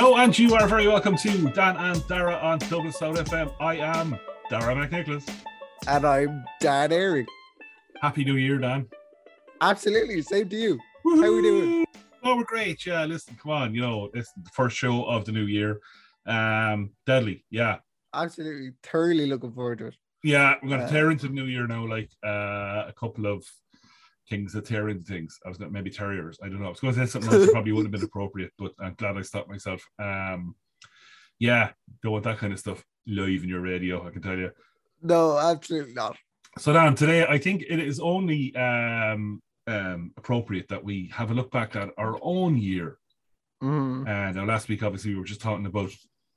Hello, and you are very welcome to Dan and Dara on Dublin South FM. I am Dara McNicholas. And I'm Dan Eric. Happy New Year, Dan. Absolutely. Same to you. How are we doing? Oh, we're great. Yeah, listen, come on. You know, it's the first show of the new year. Um, deadly. Yeah. Absolutely. Thoroughly looking forward to it. Yeah, we're going to Uh, tear into the new year now, like uh, a couple of things that tear into things. I was going maybe terriers. I don't know. I was going to say something else that probably wouldn't have been appropriate, but I'm glad I stopped myself. Um, yeah, don't want that kind of stuff live in your radio, I can tell you. No, absolutely not. So Dan, today I think it is only um, um, appropriate that we have a look back at our own year. Mhm. And now last week, obviously, we were just talking about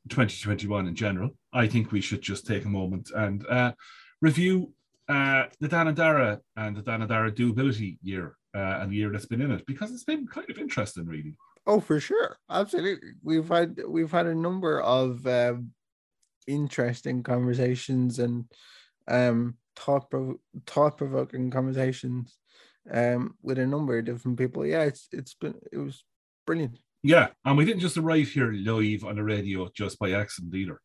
2021 in general. I think we should just take a moment and uh, review uh, the Dan and Dara and the Dan and Dara doability year uh, and the year that's been in it because it's been kind of interesting, really. Oh, for sure. Absolutely. We've had we've had a number of um, interesting conversations and um thought prov- thought provoking conversations um with a number of different people. Yeah, it's it's been it was brilliant. Yeah, and we didn't just arrive here live on the radio just by accident either.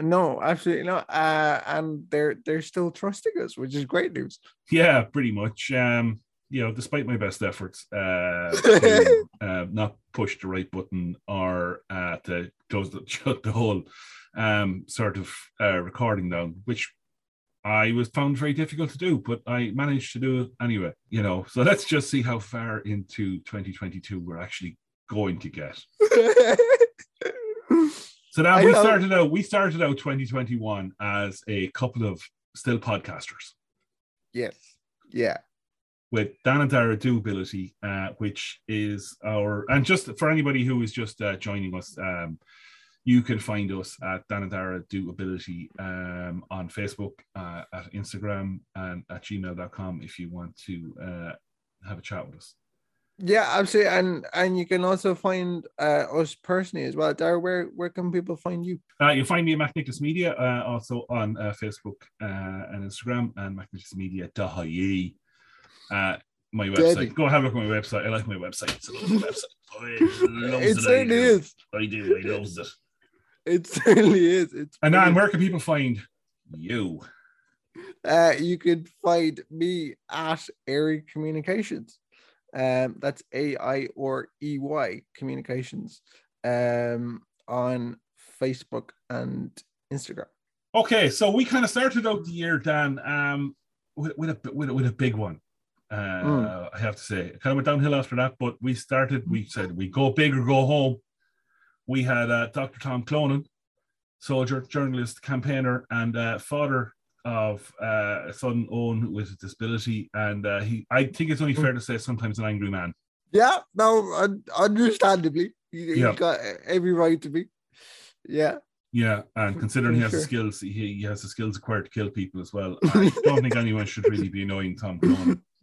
No, absolutely not. Uh, and they're they're still trusting us, which is great news. Yeah, pretty much. Um, you know, despite my best efforts, uh, to, uh, not push the right button or uh, to close the shut the whole um, sort of uh, recording down, which I was found very difficult to do, but I managed to do it anyway. You know, so let's just see how far into 2022 we're actually going to get. So now I we know. started out. We started out 2021 as a couple of still podcasters. yes. Yeah. with Dan and Dara Doability, uh, which is our and just for anybody who is just uh, joining us, um, you can find us at Dan and Dara Doability um, on Facebook, uh, at Instagram, and at gmail.com if you want to uh, have a chat with us. Yeah, absolutely. And and you can also find uh, us personally as well. Dara, where where can people find you? Uh, you'll find me at MacNicholas Media, uh, also on uh, Facebook uh, and Instagram, and MacNicholasMedia.ie. Uh, my website. Deadly. Go have a look at my website. I like my website. It's a lovely website. I It certainly do. is. I do. I loves it. It certainly is. It's And then where can people find you? uh, you could find me at Airy Communications. Um, that's A I or E Y Communications. Um, on Facebook and Instagram. Okay, so we kind of started out the year, Dan, um, with, with a with a, with a big one. Uh, Mm. I have to say, kind of went downhill after that, but we started. We said we go big or go home. We had uh, Dr. Tom Clonan, soldier, journalist, campaigner, and uh, father of uh, a son Owen with a disability, and uh, he. I think it's only fair to say sometimes an angry man. Yeah, no, un- understandably, you Yeah. got every right to be. Yeah. Yeah, and considering he has the skills, he, he has the skills acquired to kill people as well. I don't think anyone should really be annoying Tom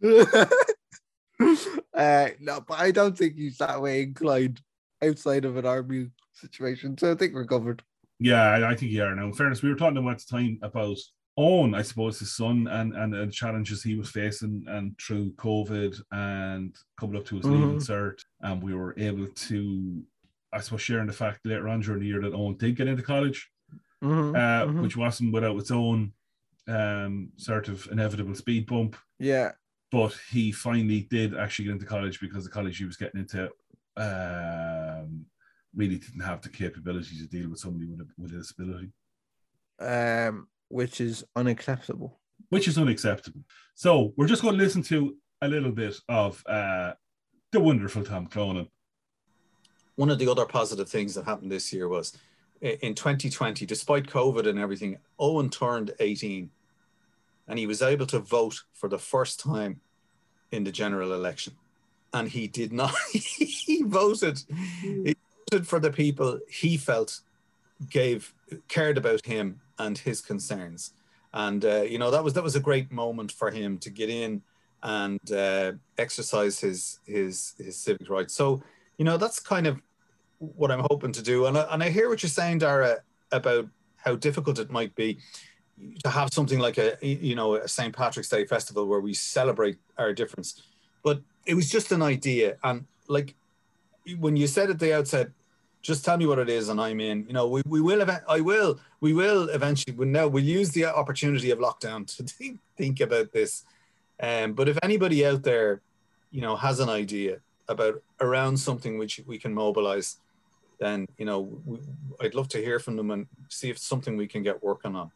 uh, no, but I don't think he's that way inclined outside of an army situation. So I think we're covered. Yeah, I, I think you are. Now, in fairness, we were talking about the time about Owen, I suppose, his son and, and the challenges he was facing and through COVID and coming up to his leaving cert. And we were able to, I suppose, sharing the fact later on during the year that Owen did get into college, Mhm, uh, mhm. which wasn't without its own um, sort of inevitable speed bump. yeah, But he finally did actually get into college because the college he was getting into um, really didn't have the capability to deal with somebody with a, with a disability. um, which is unacceptable. which is unacceptable. So we're just going to listen to a little bit of uh, the wonderful Tom Clonan. one of the other positive things that happened this year was in 2020, despite COVID and everything, Owen turned 18 and he was able to vote for the first time in the general election. And he did not, he voted, he voted for the people he felt gave, cared about him and his concerns. And, uh, you know, that was, that was a great moment for him to get in and uh, exercise his, his, his civic rights. So, you know, that's kind of what I'm hoping to do. And I, and I hear what you're saying, Dara, about how difficult it might be to have something like a you know a St. Patrick's Day festival where we celebrate our difference. But it was just an idea, and like when you said at the outset, Just tell me what it is, and I'm in. You know, we, we will. Ev- I will. We will eventually. We now we'll use the opportunity of lockdown to think think about this. Um, but if anybody out there, you know, has an idea about around something which we can mobilize, then you know, we, I'd love to hear from them and see if it's something we can get working on.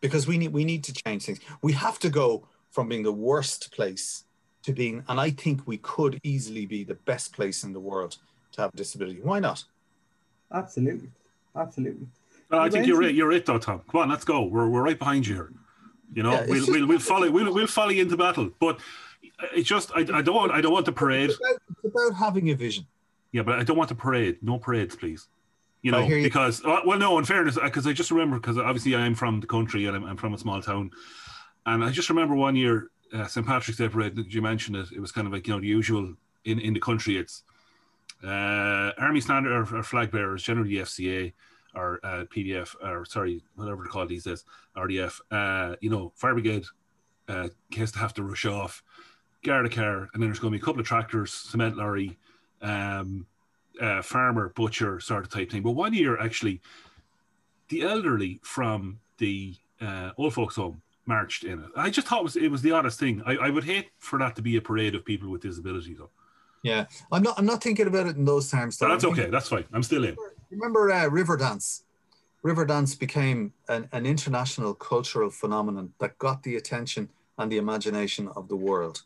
Because we need we need to change things. We have to go from being the worst place to being, and I think we could easily be the best place in the world to have disability. Why not? Absolutely, absolutely. Well, I think you're right. You're right, though, Tom. Come on, let's go. We're, we're right behind you here. You know, Yeah, we'll, just- we'll we'll follow we'll we'll follow you into battle. But it's just I, I don't want I don't want the parade. It's about, it's about having a vision. Yeah, but I don't want the parade. No parades, please. You know, you. because uh, well, no. In fairness, because I just remember because obviously I'm from the country and I'm, I'm from a small town, and I just remember one year uh, St Patrick's Day parade. that You mentioned it. It was kind of like you know the usual in in the country. It's uh, army standard or, or flag bearers, generally FCA or uh, PDF or sorry, whatever they're called these days, RDF. Uh, you know, fire brigade uh, has to have to rush off, guard a car, and then there's going to be a couple of tractors, cement lorry, um, uh, farmer, butcher sort of type thing. But one year, actually, the elderly from the uh, old folks' home marched in it. I just thought it was, it was the oddest thing. I, I would hate for that to be a parade of people with disabilities, though. Yeah, I'm not. I'm not thinking about it in those terms. Though. that's okay. That's fine. I'm still in. Remember uh, Riverdance? Riverdance became an, an international cultural phenomenon that got the attention and the imagination of the world,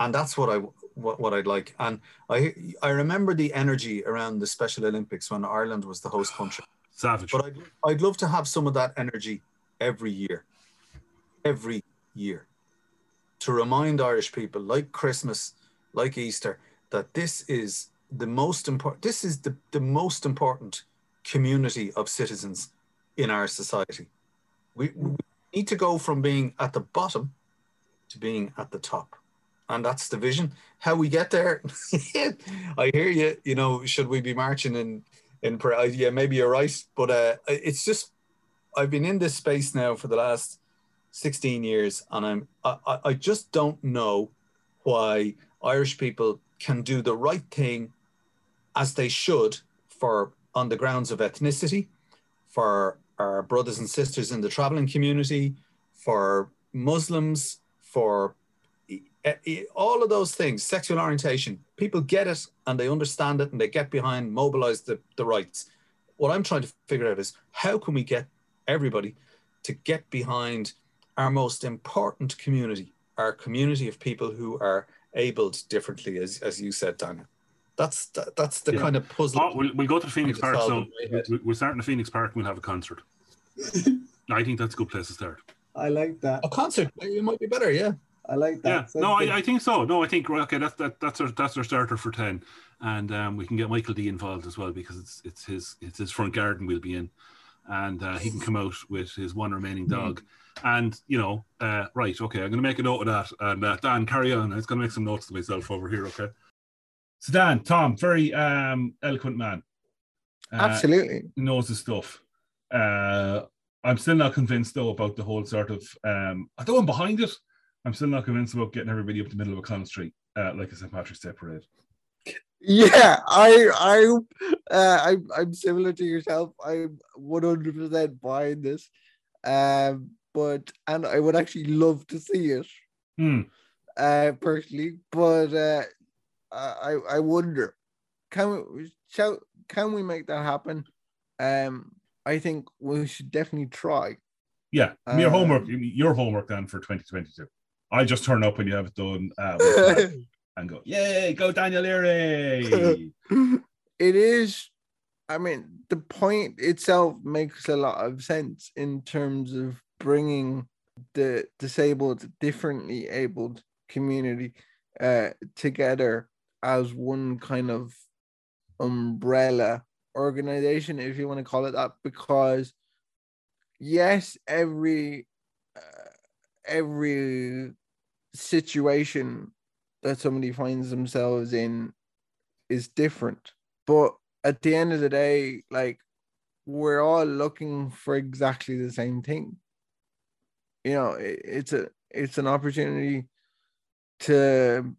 and that's what I what, what I'd like. And I I remember the energy around the Special Olympics when Ireland was the host country. Savage. But I'd, I'd love to have some of that energy every year, every year, to remind Irish people, like Christmas, like Easter, that this is the most important. This is the, the most important community of citizens in our society. We, we need to go from being at the bottom to being at the top. And that's the vision. How we get there, I hear you. You know, should we be marching in in pra- yeah maybe you're right but uh it's just i've been in this space now for the last 16 years and i'm I- I just don't know why irish people can do the right thing as they should for on the grounds of ethnicity for our brothers and sisters in the traveling community for muslims for all of those things sexual orientation. People get it and they understand it and they get behind mobilize the, the rights. What i'm trying to figure out is how can we get everybody to get behind our most important community our community of people who are abled differently as, as you said daniel that's that, that's the Yeah. kind of puzzle Oh, we'll, we'll go to the Phoenix Park. So in my head. we- we're starting the Phoenix Park and we'll have a concert. I think that's a good place to start. I like that. a concert it might be better yeah I like that. Yeah, that. no, I, I think so. No, I think okay, that's that, that's our that's our starter for ten, and um, we can get Michael D involved as well because it's it's his it's his front garden we'll be in, and uh, he can come out with his one remaining dog, and you know, uh, right, okay, I'm going to make a note of that, and uh, Dan, carry on. I was going to make some notes to myself over here, okay. So Dan, Tom, very um, eloquent man. Uh, Absolutely. knows his stuff. Uh, I'm still not convinced though about the whole sort of. Um, although I'm behind it, I'm still not convinced about getting everybody up the middle of a O'Connell Street uh, like a St Patrick's Day parade. Yeah, I, I, uh, I'm, I'm similar to yourself. I'm 100 percent buying this, um, but and I would actually love to see it, Hmm. uh, personally. But uh, I, I wonder, can we, shall, can we make that happen? Um, I think we should definitely try. Yeah, your Um, homework, your homework then for 2022. I just turn up when you have it done uh, and go, yay, go Daniel Leary. it is i mean the point itself makes a lot of sense in terms of bringing the disabled differently abled community uh together as one kind of umbrella organization if you want to call it that because yes every uh, every situation that somebody finds themselves in is different. But at the end of the day, like we're all looking for exactly the same thing. You know, it, it's a it's an opportunity to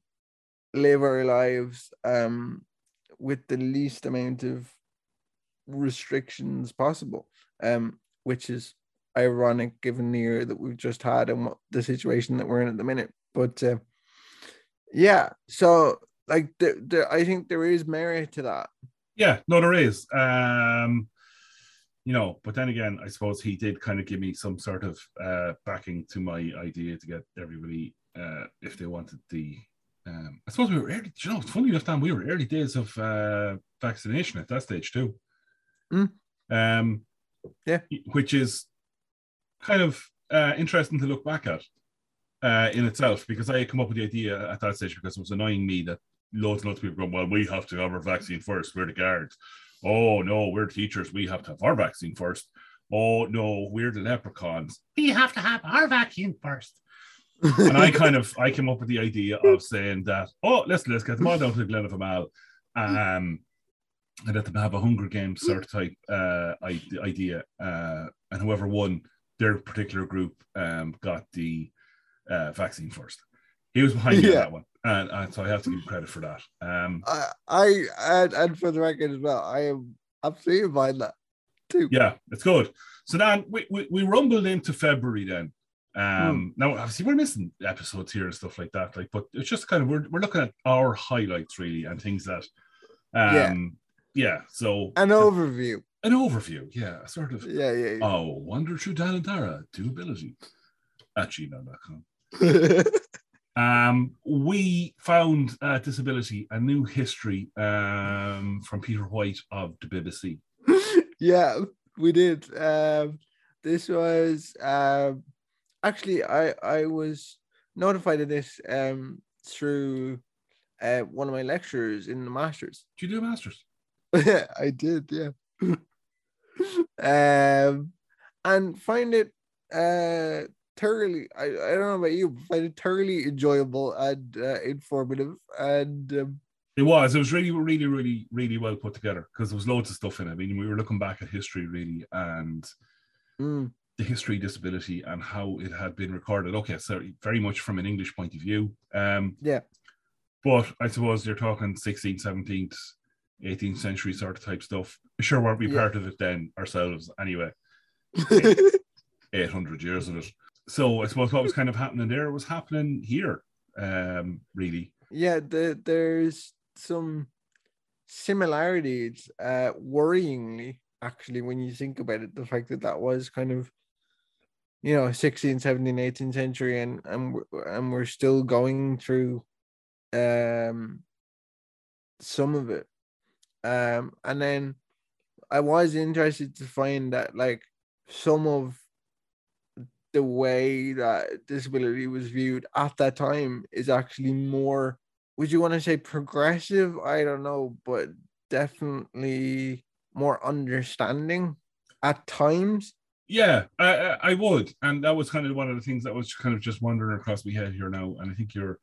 live our lives um with the least amount of restrictions possible. Um, which is ironic given the year that we've just had and what the situation that we're in at the minute. But uh, yeah, so like there, there, I think there is merit to that. Yeah, no, there is. Um, you know, but then again, I suppose he did kind of give me some sort of uh, backing to my idea to get everybody, uh, if they wanted the. Um, I suppose we were early. You know, funny enough, Dan, we were early days of uh, vaccination at that stage too. Mm. Um, Yeah. which is kind of uh, interesting to look back at uh, in itself because I come up with the idea at that stage because it was annoying me that loads and loads of people going, well, we have to have our vaccine first. We're the guards. Oh, no, we're teachers. We have to have our vaccine first. Oh, no, we're the leprechauns. We have to have our vaccine first. And I kind of, I came up with the idea of saying that, oh, let's, let's get them all down to the Glen of Imaal. Um, and let them have a Hunger Games sort of type uh, idea. Uh, and whoever won their particular group um, got the uh, vaccine first. He was behind me on Yeah. that one. And, and so I have to give him credit for that. Um, I, I and, and for the record as well, I am absolutely behind that too. yeah, it's good. So then we, we, we rumbled into February then. Um, Now, obviously, we're missing episodes here and stuff like that. Like, but it's just kind of we're, we're looking at our highlights really and things that, um, yeah. So An overview. an overview, yeah, sort of Yeah, yeah. oh, wander through Dalantara, do ability at gmail.com. Um, we found uh, disability, a new history um, from Peter White of the BBC. yeah, we did. Um, this was um, actually I I was notified of this um through uh, one of my lecturers in the masters. Did you do a master's? Yeah, I did, yeah. um, and find it uh thoroughly. I, I don't know about you, but find it thoroughly enjoyable and uh, informative. And um, It was. It was really, really, really, really well put together because there was loads of stuff in it. I mean, we were looking back at history really and mm, the history disability and how it had been recorded. Okay, so very much from an English point of view. Um, Yeah. But I suppose you're talking 16th, 17th, 18th century sort of type stuff. Sure, weren't we Yeah. part of it then ourselves anyway? 800 years of it. So I suppose what was kind of happening there was happening here, um, really. yeah, the, there's some similarities, uh, worryingly, actually, when you think about it, the fact that that was kind of, you know, 16th, 17th, 18th century, and and we're, and we're still going through, um, some of it, um, and then I was interested to find that like some of the way that disability was viewed at that time is actually more would you want to say progressive i don't know but definitely more understanding at times Yeah, I, I would, and that was kind of one of the things that was kind of just wandering across my head here now. And I think you're,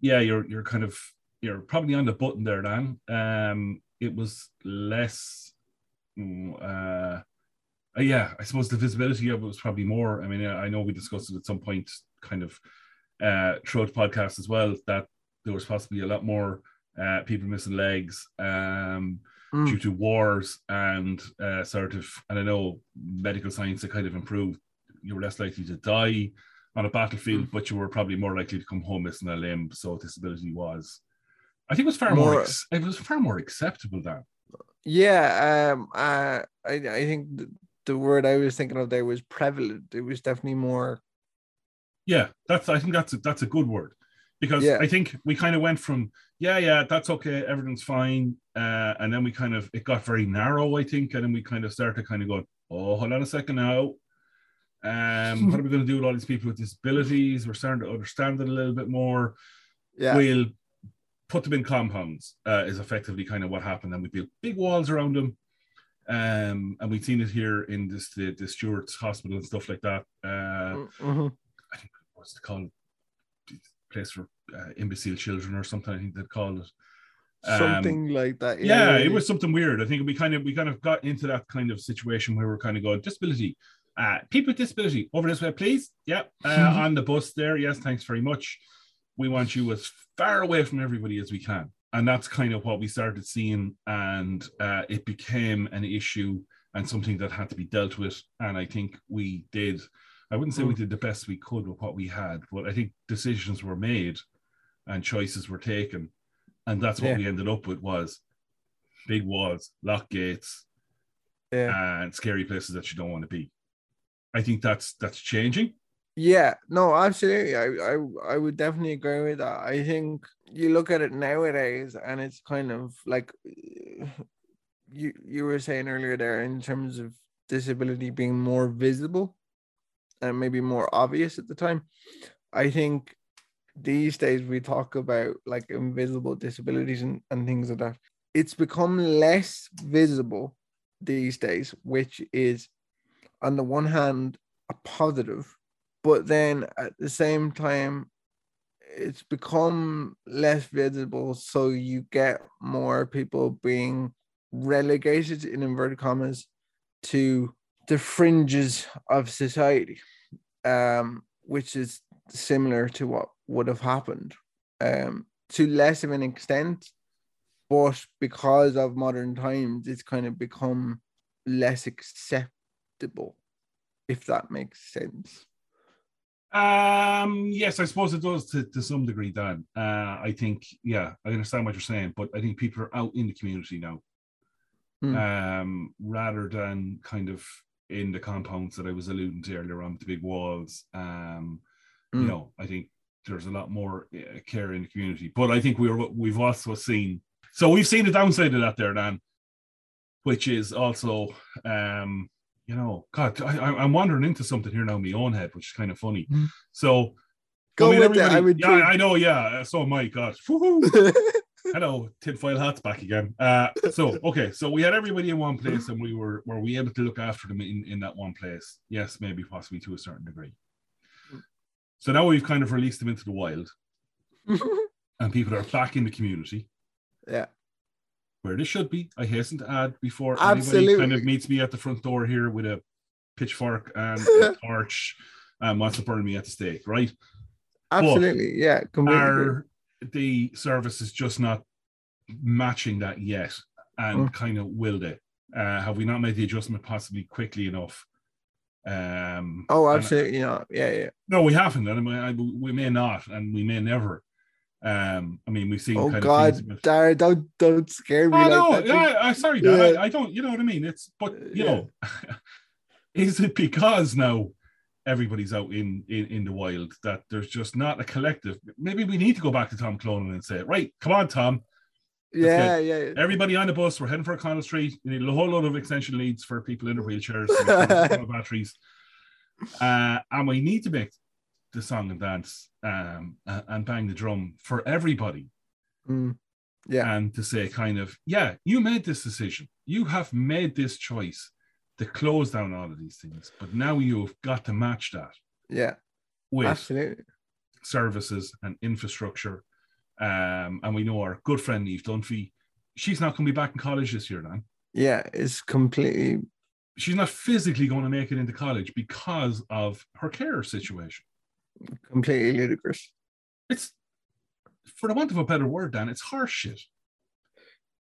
yeah, you're you're kind of you're probably on the button there, Dan. Um, it was less, mm, uh, uh, yeah, I suppose the visibility of it was probably more. I mean, I know we discussed it at some point, kind of, uh, throughout the podcast as well, that there was possibly a lot more uh, people missing legs. Um, Mm. due to wars and uh, sort of, and I know medical science had kind of improved. You were less likely to die on a battlefield, Mm. but you were probably more likely to come home missing a limb. So disability was, I think, it was far more. More- it was far more acceptable than. yeah um uh, i i think the, word i was thinking of there was prevalent it was definitely more Yeah, that's. I think that's a, that's a good word because Yeah. I think we kind of went from yeah, yeah, that's okay, everything's fine, uh, and then we kind of it got very narrow, I think, and then we kind of started kind of going, oh, hold on a second now. Um, what are we going to do with all these people with disabilities? We're starting to understand it a little bit more. yeah We'll put them in compounds. Uh, is effectively kind of what happened, and we built big walls around them. Um, and we've seen it here in this the, the Stewart's Hospital and stuff like that. Uh, Mhm. I think what's it called? Place for uh, imbecile children or something. I think they called it. Um, something like that Yeah, it was something weird. I think we kind of we kind of got into that kind of situation where we're kind of going disability. Uh, people with disability over this way, please. Yep, uh, on the bus there. Yes, thanks very much. We want you as far away from everybody as we can. And that's kind of what we started seeing, and uh, it became an issue and something that had to be dealt with. And I think we did. I wouldn't say we did the best we could with what we had, but I think decisions were made and choices were taken, and that's what Yeah. we ended up with was big walls, lock gates, Yeah. and scary places that you don't want to be. I think that's that's changing. Yeah, no, absolutely. I, I I would definitely agree with that. I think you look at it nowadays and it's kind of like you you were saying earlier there in terms of disability being more visible and maybe more obvious at the time. I think these days we talk about like invisible disabilities and, and things like that. It's become less visible these days, which is on the one hand a positive but then at the same time it's become less visible so you get more people being relegated in inverted commas to the fringes of society um which is similar to what would have happened um to less of an extent but because of modern times it's kind of become less acceptable if that makes sense Um, yes, I suppose it does to, to some degree, Dan. Uh, I think, yeah, I understand what you're saying, but I think people are out in the community now. Hmm. Um, rather than kind of in the compounds that I was alluding to earlier on the big walls. Um, you Hmm. know, I think there's a lot more uh, care in the community. But I think we're we've also seen so we've seen the downside of that there, Dan, which is also um you know, God, I, I- I'm wandering into something here now in my own head, which is kind of funny. Mhm. So, Go I mean, with it, I would yeah, think. I know, yeah. uh, So my God, hello, tinfoil hats back again. Uh, so okay, so we had everybody in one place, and we were were we able to look after them in in that one place? Yes, maybe possibly to a certain degree. So now we've kind of released them into the wild, and people are back in the community yeah where they should be. I hasten to add before Absolutely. anybody kind of meets me at the front door here with a pitchfork and a torch and wants to burn me at the stake, right? absolutely yeah completely. Are the services just not matching that yet? And Mm. kind of will they? Uh, have we not made the adjustment possibly quickly enough? Um, oh absolutely not yeah yeah no, we haven't, and I mean, I, we may not, and we may never. Um, I mean, we've seen oh kind god of things with- Dara, don't don't scare me I like know. that yeah, I sorry. Yeah. I, I don't. You know what I mean? It's but you Yeah. know, is it because now everybody's out in, in in the wild that there's just not a collective? Maybe we need to go back to Tom Clonan and say, right, come on, Tom. yeah yeah yeah. Everybody on the bus. We're heading for O'Connell Street. We need a whole lot of extension leads for people in their wheelchairs, batteries, uh, and we need to make the song and dance um, and bang the drum for everybody. Mm. yeah. And to say kind of yeah you made this decision. You have made this choice to close down all of these things but now you've got to match that yeah. with absolutely. services and infrastructure. Um, and we know our good friend Eve Dunphy she's not going to be back in college this year Dan. yeah it's completely she's not physically going to make it into college because of her care situation completely ludicrous it's for the want of a better word Dan it's harsh shit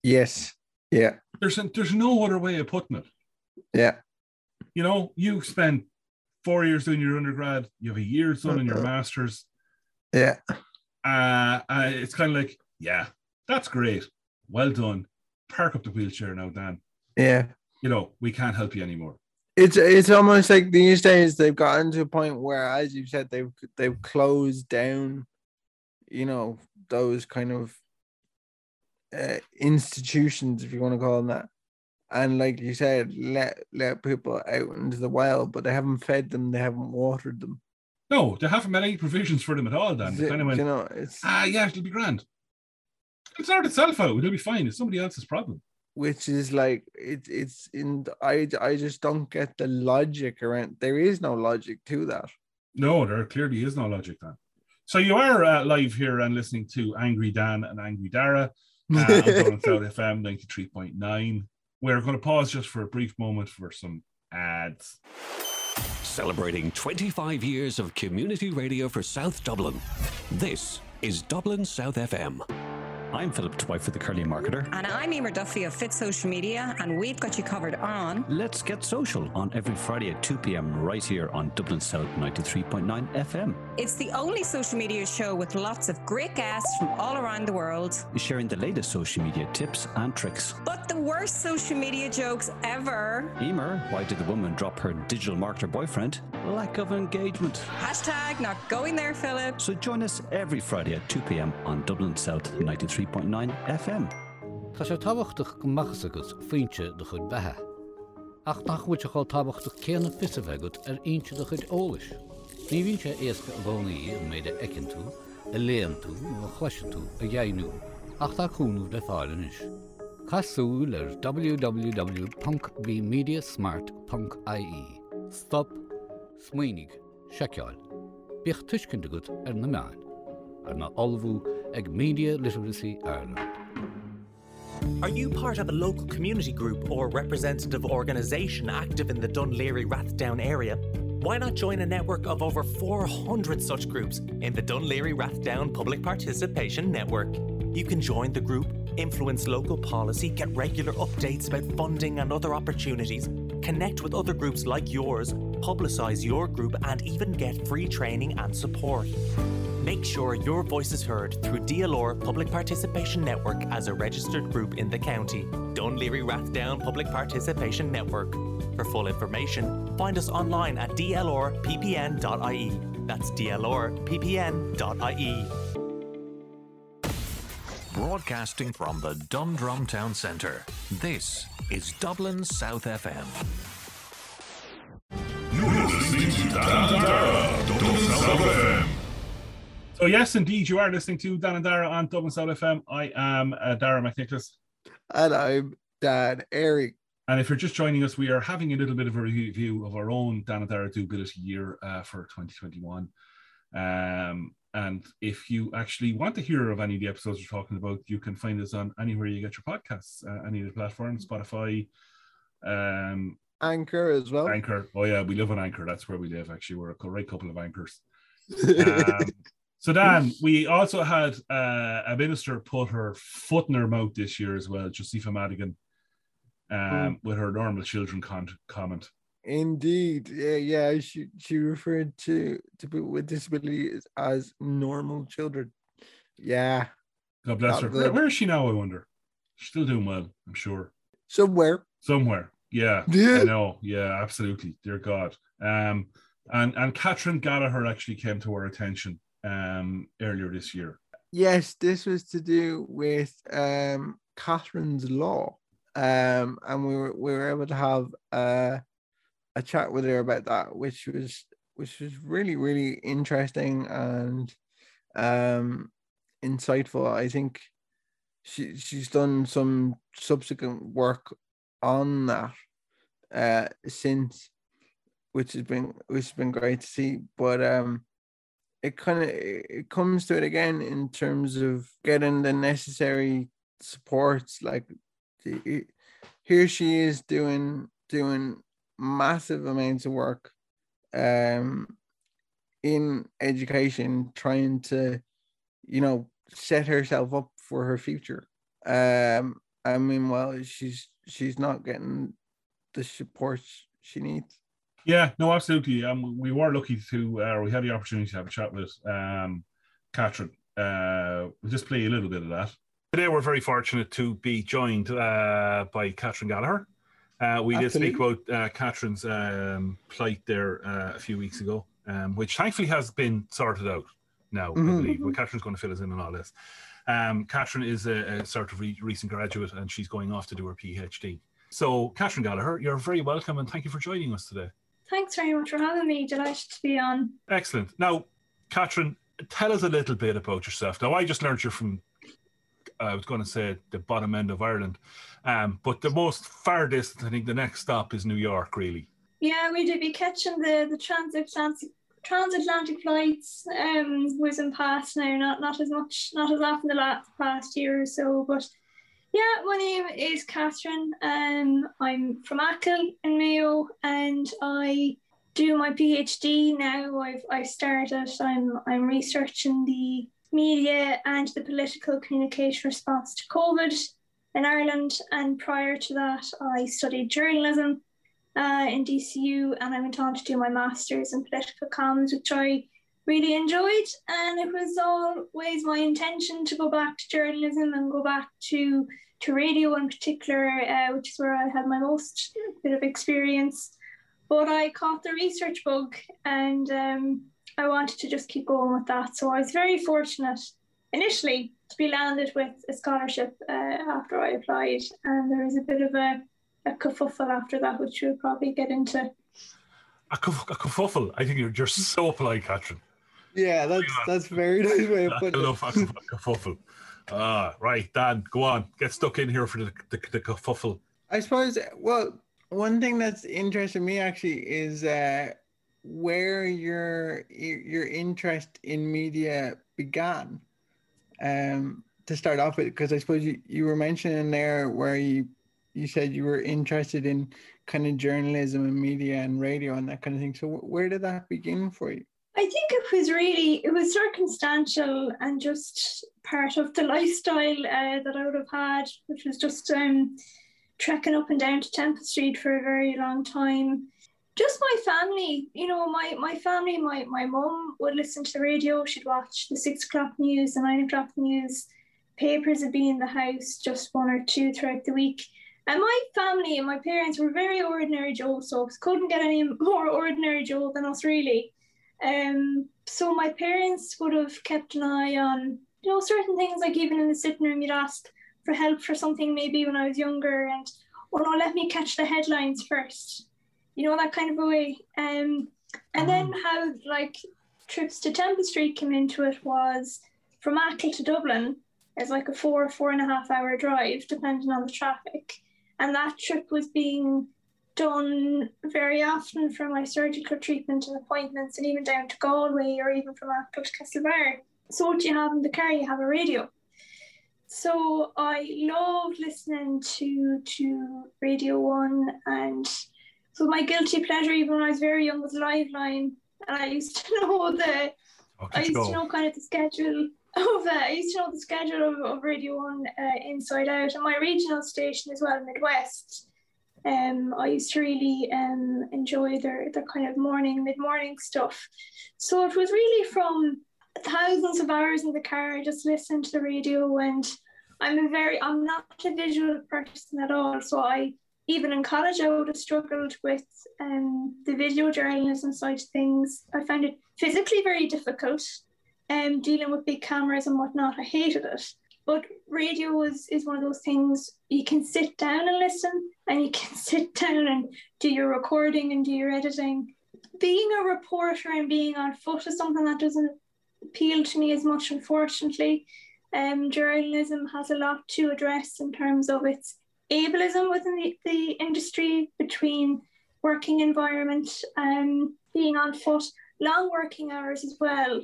yes yeah there's there's no other way of putting it yeah you know, you spend four years doing your undergrad, you have a year done in your master's. yeah Uh, uh, it's kind of like, yeah, that's great. Well done. Park up the wheelchair now, Dan. yeah You know, we can't help you anymore. It's it's almost like these days they've gotten to a point where, as you said, they've they've closed down, you know, those kind of uh, institutions, if you want to call them that, and like you said, let let people out into the wild, but they haven't fed them, they haven't watered them. No, they haven't made any provisions for them at all, Dan. They You kind of went, know, it's ah, yeah, it'll be grand. It'll sort itself out. It'll be fine. It's somebody else's problem. Which is like it, it's in the- I I just don't get the logic around. There is no logic to that. No, there clearly is no logic, Dan. So you are uh, live here and listening to Angry Dan and Angry Dara. uh, on Dublin South FM 93.9. We're going to pause just for a brief moment for some ads. Celebrating 25 years of community radio for South Dublin. This is Dublin South FM. I'm Philip Twyford, the Curly Marketer. And I'm Emer Duffy of Fit Social Media, and we've got you covered on Let's Get Social on every Friday at 2 p.m. right here on Dublin South 93.9 FM. It's the only social media show with lots of great guests from all around the world. Sharing the latest social media tips and tricks. But the worst social media jokes ever. Emer, why did the woman drop her digital marketer boyfriend? Lack of engagement. Hashtag not going there, Philip. So join us every Friday at 2 p.m. on Dublin South 93.9 FM. Tá sé táhachtach go machchas agus faointe de chud bethe. Ach nachhuiid a cháil táhachtach céanna fisahegad ar inse de chud ólis. Ní vín sé éasca a bhnaí an méide ecin tú, a léan tú nó a chluise tú a dhéanú, ach tá chuúnú le fáilin is. Casúil ar www.bmediasmart.ie Stop smuoinnig seiceáil. Bích tuiscin de go ar na meáin, ar na olbhú Literacy Ireland. Are you part of a local community group or representative organisation active in the Dún Laoghaire Rathdown area? Why not join a network of over 400 such groups in the Dún Laoghaire Rathdown Public Participation Network? You can join the group, influence local policy, get regular updates about funding and other opportunities, connect with other groups like yours, publicise your group, and even get free training and support. Make sure your voice is heard through DLR Public Participation Network as a registered group in the county. Dún Laoghaire Rathdown Public Participation Network. For full information, find us online at dlrppn.ie. That's dlrppn.ie. Broadcasting from the Dundrum Town Centre. This is Dublin South FM. You're listening to Dan Dublin South FM. So yes, indeed, you are listening to Dan and Dara on Dublin South FM. I am uh, Dara McNicholas. And I'm Dan Eric. And if you're just joining us, we are having a little bit of a review of our own Dan and Dara Do-Ability year uh, for 2021. Um, and if you actually want to hear of any of the episodes we're talking about, you can find us on anywhere you get your podcasts, uh, any of the platforms, Spotify, um, Anchor as well. Anchor. Oh yeah, we live on Anchor. That's where we live. Actually, we're a right couple of anchors. Um, so Dan, we also had uh, a minister put her foot in her mouth this year as well, Josepha Madigan, um, Mm. with her normal children con- comment. Indeed, yeah, yeah. She she referred to to people with disabilities as normal children. Yeah, God bless Not her. where is she now? I wonder. She's still doing well, I'm sure. somewhere. Somewhere. Yeah. Yeah. I know. Yeah, absolutely. Dear God. Um, and and Catherine Gallagher actually came to our attention um earlier this year. Yes, this was to do with um Catherine's law. Um, and we were we were able to have uh, a chat with her about that, which was which was really really interesting and um insightful. I think she she's done some subsequent work on that uh since which has been which has been great to see. But um it kind of it comes to it again in terms of getting the necessary supports like the, here she is doing doing massive amounts of work um in education trying to you know set herself up for her future um i mean well she's she's not getting the support she needs Yeah, no, absolutely. Um, we were lucky to, uh, we had the opportunity to have a chat with um, Catherine. Uh, we'll just play a little bit of that. Today, we're very fortunate to be joined uh, by Catherine Gallagher. Uh, we did speak about uh, Catherine's um, plight there uh, a few weeks ago, um, which thankfully has been sorted out now, I Mhm. believe. Well, Catherine's going to fill us in on all this. Um, Catherine is a, a sort of re- recent graduate and she's going off to do her PhD. So, Catherine Gallagher, you're very welcome and thank you for joining us today. Thanks very much for having me. Delighted to be on. Excellent. Now, Catherine, tell us a little bit about yourself. Now, I just learned you're from, I was going to say the bottom end of Ireland, um, but the most far farthest, I think the next stop is New York, really. Yeah, we did be catching the the transatlantic transatlantic flights. Um, whizzing past now, not not as much, not as often the last past year or so, but. Yeah, my name is Catherine. Um, I'm from Achill in Mayo, and I do my PhD now. I've I started. I'm I'm researching the media and the political communication response to COVID in Ireland. And prior to that, I studied journalism uh, in DCU and I went on to do my master's in political comms, which I really enjoyed. And it was always my intention to go back to journalism and go back to, to radio in particular, uh, which is where I had my most bit of experience. But I caught the research bug and um, I wanted to just keep going with that. So I was very fortunate initially to be landed with a scholarship uh, after I applied. And there was a bit of a, a kerfuffle after that, which we'll probably get into. A, kerf- a kerfuffle. I think you're just so polite, Catherine. Yeah, that's that's very nice way of I putting love it. a, a kerfuffle. Ah, right, Dan, go on. Get stuck in here for the, the, the kerfuffle. I suppose. Well, one thing that's interesting me actually is uh, where your your interest in media began. Um, to start off with, because I suppose you, you were mentioning there where you you said you were interested in kind of journalism and media and radio and that kind of thing. So where did that begin for you? I think it was really it was circumstantial and just part of the lifestyle uh, that I would have had, which was just um, trekking up and down to Temple Street for a very long time. Just my family, you know, my my family, my my mum would listen to the radio. She'd watch the six o'clock news, the nine o'clock news. Papers would be in the house, just one or two throughout the week. And my family and my parents were very ordinary Joe, so couldn't get any more ordinary Joe than us, really. Um, so my parents would have kept an eye on, you know, certain things like even in the sitting room, you'd ask for help for something maybe when I was younger, and oh no, let me catch the headlines first, you know, that kind of a way. Um, and then how like trips to Temple Street came into it was from Achill to Dublin is like a four four and a half hour drive, depending on the traffic, and that trip was being done very often for my surgical treatment and appointments, and even down to Galway or even from Achill to Castlebar. So what you have in the car, you have a radio. So I loved listening to to Radio One, and so my guilty pleasure, even when I was very young, was Liveline, and I used to know the I used to know kind of the schedule of uh, I used to know the schedule of, of Radio One uh, inside out, and my regional station as well, Midwest. Um, I used to really um, enjoy their their kind of morning, mid morning stuff. So it was really from thousands of hours in the car, just listening to the radio, and I'm a very I'm not a visual person at all, so I even in college I would have struggled with um, the video journalism side of things. I found it physically very difficult um, dealing with big cameras and whatnot. I hated it. But radio is, is one of those things you can sit down and listen, and you can sit down and do your recording and do your editing. Being a reporter and being on foot is something that doesn't appeal to me as much, unfortunately. Um, journalism has a lot to address in terms of its ableism within the, the industry between working environment and um, being on foot, long working hours as well,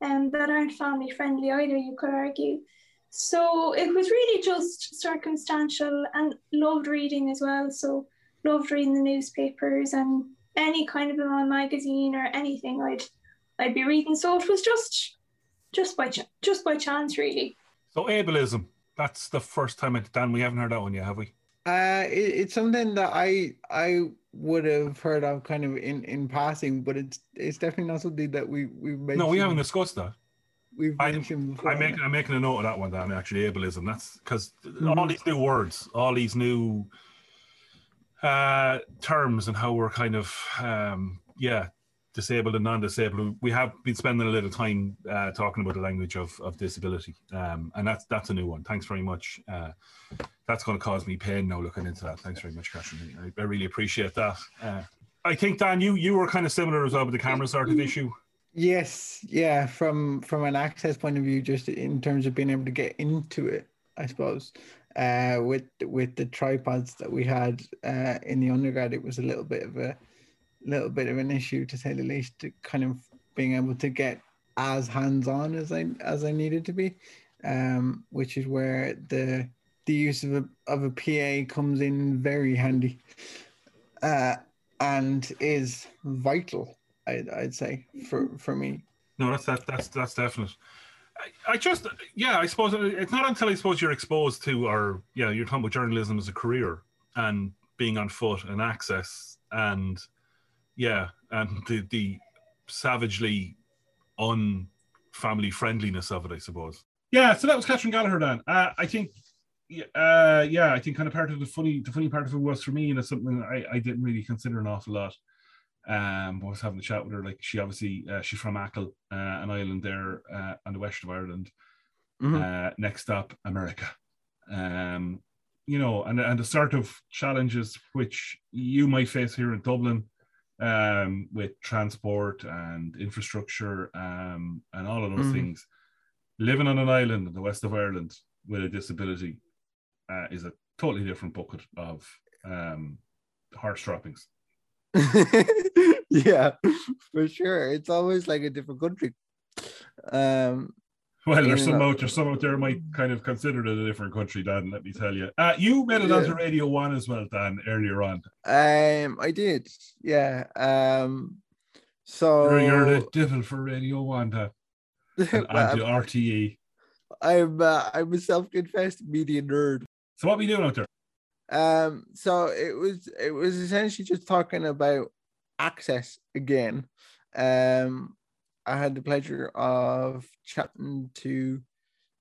and um, that aren't family friendly either, you could argue. So it was really just circumstantial and loved reading as well. So loved reading the newspapers and any kind of a magazine or anything I'd I'd be reading. So it was just just by ch- just by chance really. So ableism. That's the first time it Dan, we haven't heard that one yet, have we? Uh, it, it's something that I I would have heard of kind of in, in passing, but it's it's definitely not something that we we've mentioned. No, we haven't discussed that. We've I, mentioned before. I'm making I'm making a note of that one, Dan. Actually, ableism. That's because Mm-hmm. all these new words, all these new uh, terms, and how we're kind of um, yeah disabled and non-disabled. We have been spending a little time uh, talking about the language of, of disability, um, and that's that's a new one. Thanks very much. Uh, that's going to cause me pain now looking into that. Thanks very much, Catherine. I, I really appreciate that. Uh, I think Dan, you you were kind of similar as well with the camera sort of issue. Yes, yeah, from from an access point of view, just in terms of being able to get into it, I suppose. Uh, with with the tripods that we had uh, in the undergrad, it was a little bit of a little bit of an issue to say the least. To kind of being able to get as hands on as I as I needed to be, um, which is where the the use of a of a PA comes in very handy, uh, and is vital. I'd, I'd say for for me. No, that's that, that's that's definite. I, I just, yeah, I suppose it's not until I suppose you're exposed to, or yeah, you're talking about journalism as a career and being on foot and access and yeah, and the the savagely unfamily friendliness of it, I suppose. Yeah, so that was Catherine Gallagher. Dan, uh, I think, uh, yeah, I think kind of part of the funny, the funny part of it was for me, and it's something I, I didn't really consider an awful lot. Um, I was having a chat with her. Like she obviously uh, she's from Achill, uh, an island there uh, on the west of Ireland. Mhm. Uh, next up, America. Um, you know, and and the sort of challenges which you might face here in Dublin, um, with transport and infrastructure, um, and all of those Mhm. things. Living on an island in the west of Ireland with a disability uh, is a totally different bucket of um, horse droppings. yeah, for sure. It's always like a different country. Um, Well, there's some out there, some out there might kind of consider it a different country, Dan. Let me tell you. Uh, you made it onto Yeah. Radio One as well, Dan, earlier on. Um, I did, yeah. Um, so You're, you're the devil for Radio One, Dan, and, Well, and RTE. I'm uh, I'm a self-confessed media nerd. So what are we doing out there? Um, so it was it was essentially just talking about access again. Um, I had the pleasure of chatting to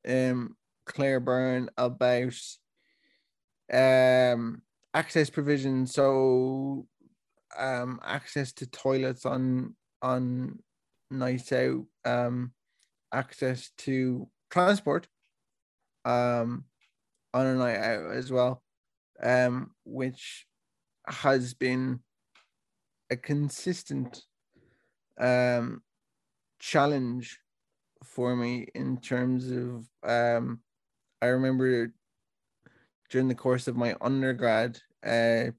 um Claire Byrne about um access provision. So um access to toilets on on nights out, um access to transport um on a night out as well um, which has been a consistent um, challenge for me in terms of um, I remember during the course of my undergrad, uh,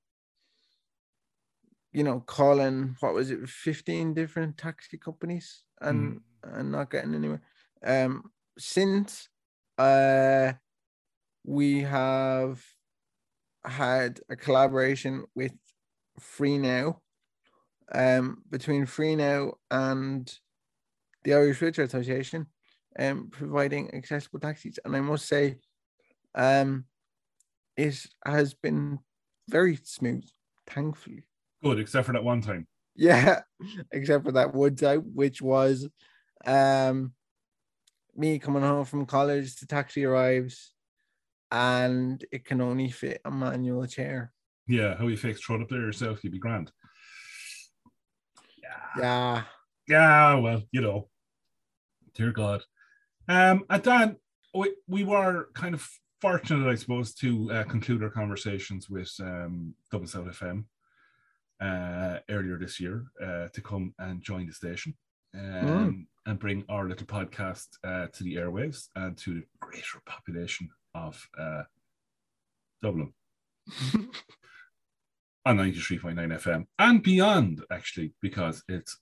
you know, calling what was it, 15 different taxi companies and and not getting anywhere. Um, since uh we have had a collaboration with Free Now, um, between Free Now and the Irish Wheelchair Association, um, providing accessible taxis. And I must say, um, it has been very smooth, thankfully. Good, except for that one time. Yeah, except for that one time, which was um me coming home from college, the taxi arrives and it can only fit a manual chair. Yeah, how you fix throw it up there yourself, you'd be grand. Yeah. Yeah. Yeah, well, you know, dear God. Um, and Dan, we, we were kind of fortunate, I suppose, to uh, conclude our conversations with um, Dublin South FM uh, earlier this year uh, to come and join the station um, and bring our little podcast uh, to the airwaves and to the greater population of uh, Dublin on 93.9 FM and beyond, actually, because it's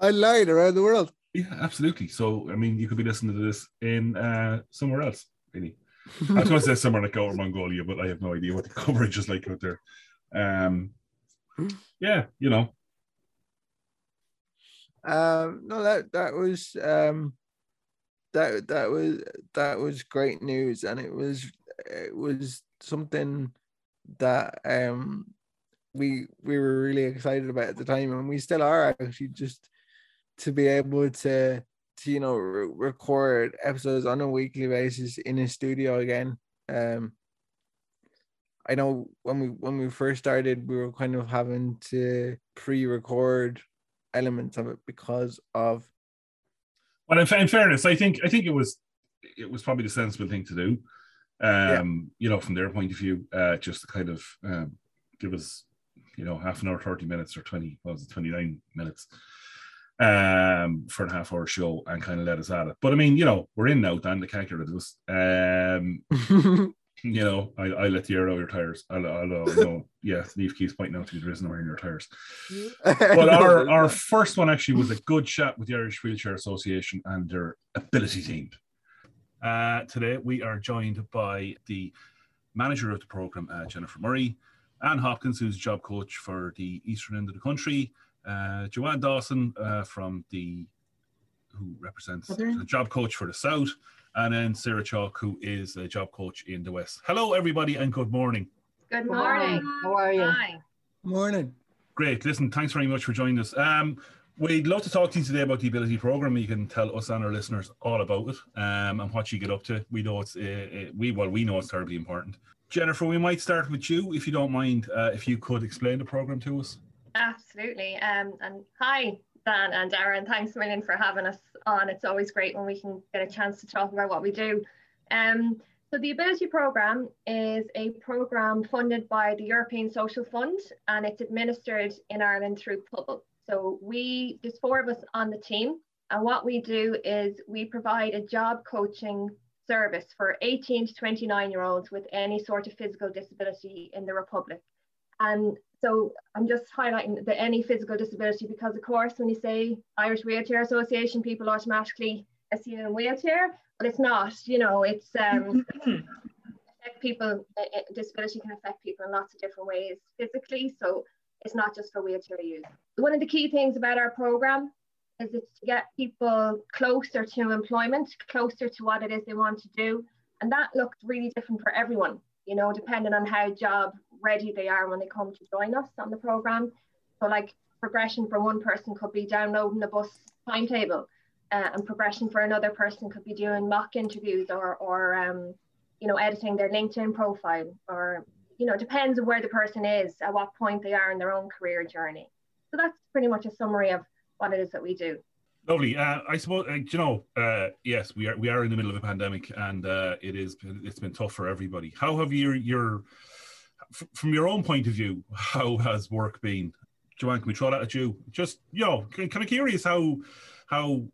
I lied around the world. Yeah, absolutely. So, I mean, you could be listening to this in uh, somewhere else, really. I was going to say somewhere like Outer Mongolia, but I have no idea what the coverage is like out there. Um, yeah, you know, Um, no, that that was um, that that was that was great news, and it was it was something that um we we were really excited about at the time, and we still are actually just to be able to to you know re- record episodes on a weekly basis in a studio again. Um, I know when we when we first started, we were kind of having to pre-record elements of it because of Well, in, in fairness, I think I think it was it was probably the sensible thing to do. Um, you know, from their point of view, uh, just to kind of um, give us, you know, half an hour, thirty minutes, or twenty, what was it, twenty nine minutes, um, for a half hour show, and kind of let us at it. But I mean, you know, we're in now, Dan. the can't get rid of us. Um, you know, I, I let the air out your tires. I'll, I'll, no, yeah, Steve keeps pointing out to me there is no air in your tires. But our, our first one actually was a good chat with the Irish Wheelchair Association and their ability team. Uh, today we are joined by the manager of the program, uh, Jennifer Murray, Anne Hopkins, who's job coach for the eastern end of the country, uh, Joanne Dawson uh, from the who represents the job coach for the South, and then Sarah Chalk, who is a job coach in the West. Hello, everybody, and good morning. Good morning. How are you? Hi. Morning. Great. Listen, thanks very much for joining us. Um, we'd love to talk to you today about the ability program. You can tell us and our listeners all about it um, and what you get up to. We know it's uh, uh, we well we know it's terribly important. Jennifer, we might start with you, if you don't mind, uh, if you could explain the program to us. Absolutely. Um, and hi, Dan and Darren. Thanks a million for having us on. It's always great when we can get a chance to talk about what we do. Um, so the Ability Programme is a programme funded by the European Social Fund and it's administered in Ireland through Pobal. So we, there's four of us on the team and what we do is we provide a job coaching service for 18 to 29 year olds with any sort of physical disability in the Republic. And so I'm just highlighting the any physical disability because of course when you say Irish Wheelchair Association, people automatically assume wheelchair, but it's not. You know, it's um, mm-hmm. affect people. Uh, uh, disability can affect people in lots of different ways physically. So it's not just for wheelchair use. One of the key things about our program is it's to get people closer to employment, closer to what it is they want to do, and that looks really different for everyone. You know, depending on how job ready they are when they come to join us on the program. So, like progression for one person could be downloading the bus timetable uh, and progression for another person could be doing mock interviews or, or um, you know, editing their LinkedIn profile or, you know, depends on where the person is, at what point they are in their own career journey. So that's pretty much a summary of what it is that we do. Lovely. Uh, I suppose uh, you know. Uh, yes, we are we are in the middle of a pandemic, and uh, it is it's been tough for everybody. How have your your from your own point of view? How has work been? Joanne, can we throw that at you? Just you know, kind of curious how how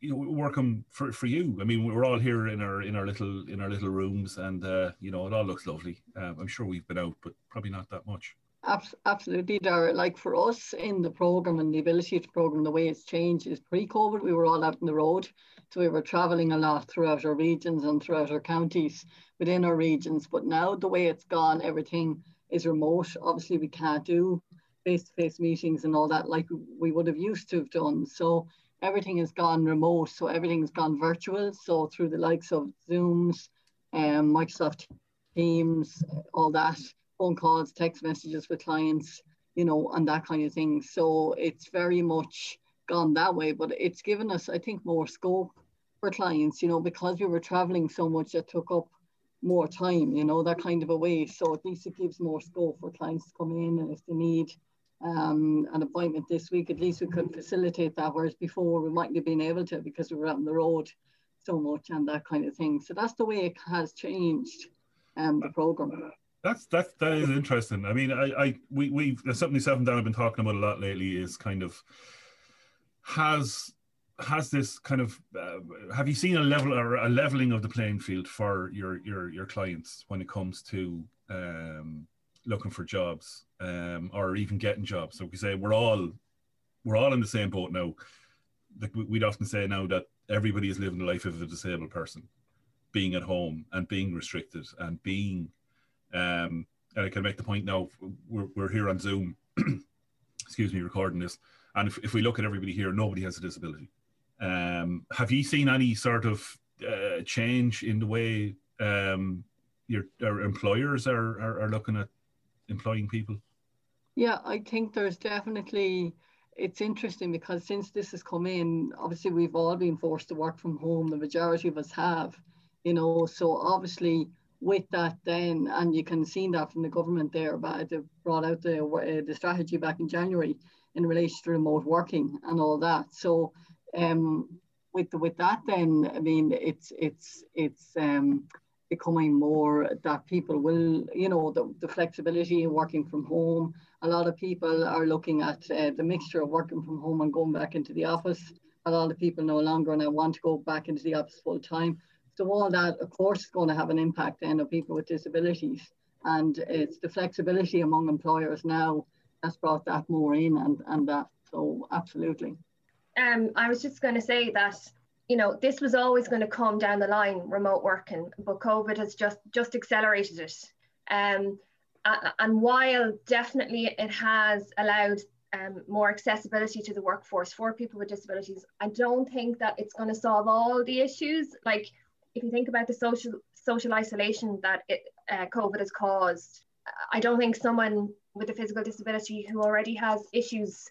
you know, working for, for you. I mean, we're all here in our in our little in our little rooms, and uh, you know, it all looks lovely. Um, I'm sure we've been out, but probably not that much. Absolutely, Dara. Like for us in the program and the ability to program, the way it's changed is pre-COVID. We were all out on the road, so we were traveling a lot throughout our regions and throughout our counties within our regions. But now the way it's gone, everything is remote. Obviously, we can't do face-to-face meetings and all that like we would have used to have done. So everything has gone remote, so everything's gone virtual. So through the likes of Zooms, um, Microsoft Teams, all that, phone calls, text messages with clients, you know, and that kind of thing. So it's very much gone that way, but it's given us, I think, more scope for clients, you know, because we were traveling so much, it took up more time, you know, that kind of a way. So at least it gives more scope for clients to come in and if they need um, an appointment this week, at least we could facilitate that. Whereas before we mightn't have been able to because we were on the road so much and that kind of thing. So that's the way it has changed um, the program. That's that's that is interesting. I mean, I, I we we've something down I've been talking about a lot lately is kind of has has this kind of uh, have you seen a level or a leveling of the playing field for your your your clients when it comes to um, looking for jobs um, or even getting jobs. So we say we're all we're all in the same boat now. Like we'd often say now that everybody is living the life of a disabled person, being at home and being restricted and being. Um, and I can make the point now. We're, we're here on Zoom. excuse me, recording this. And if, if we look at everybody here, nobody has a disability. Um, have you seen any sort of uh, change in the way um, your, employers are, are, are looking at employing people? Yeah, I think there's definitely, it's interesting because since this has come in, obviously we've all been forced to work from home. The majority of us have, you know, so obviously with that then, and you can see that from the government there, but they brought out the, uh, the strategy back in January in relation to remote working and all that. So um, with with that then, I mean, it's, it's, it's, um, becoming more that people will, you know, the, the flexibility in working from home. A lot of people are looking at uh, the mixture of working from home and going back into the office. A lot of people no longer now want to go back into the office full time. So all that, of course, is going to have an impact then on people with disabilities. And it's the flexibility among employers now that's brought that more in and, and that. So absolutely. Um, I was just going to say that you know, this was always going to come down the line, remote working, but COVID has just just accelerated it. Um, and while definitely it has allowed um, more accessibility to the workforce for people with disabilities. I don't think that it's going to solve all the issues. Like if you think about the social social isolation that it, uh, COVID has caused, I don't think someone with a physical disability who already has issues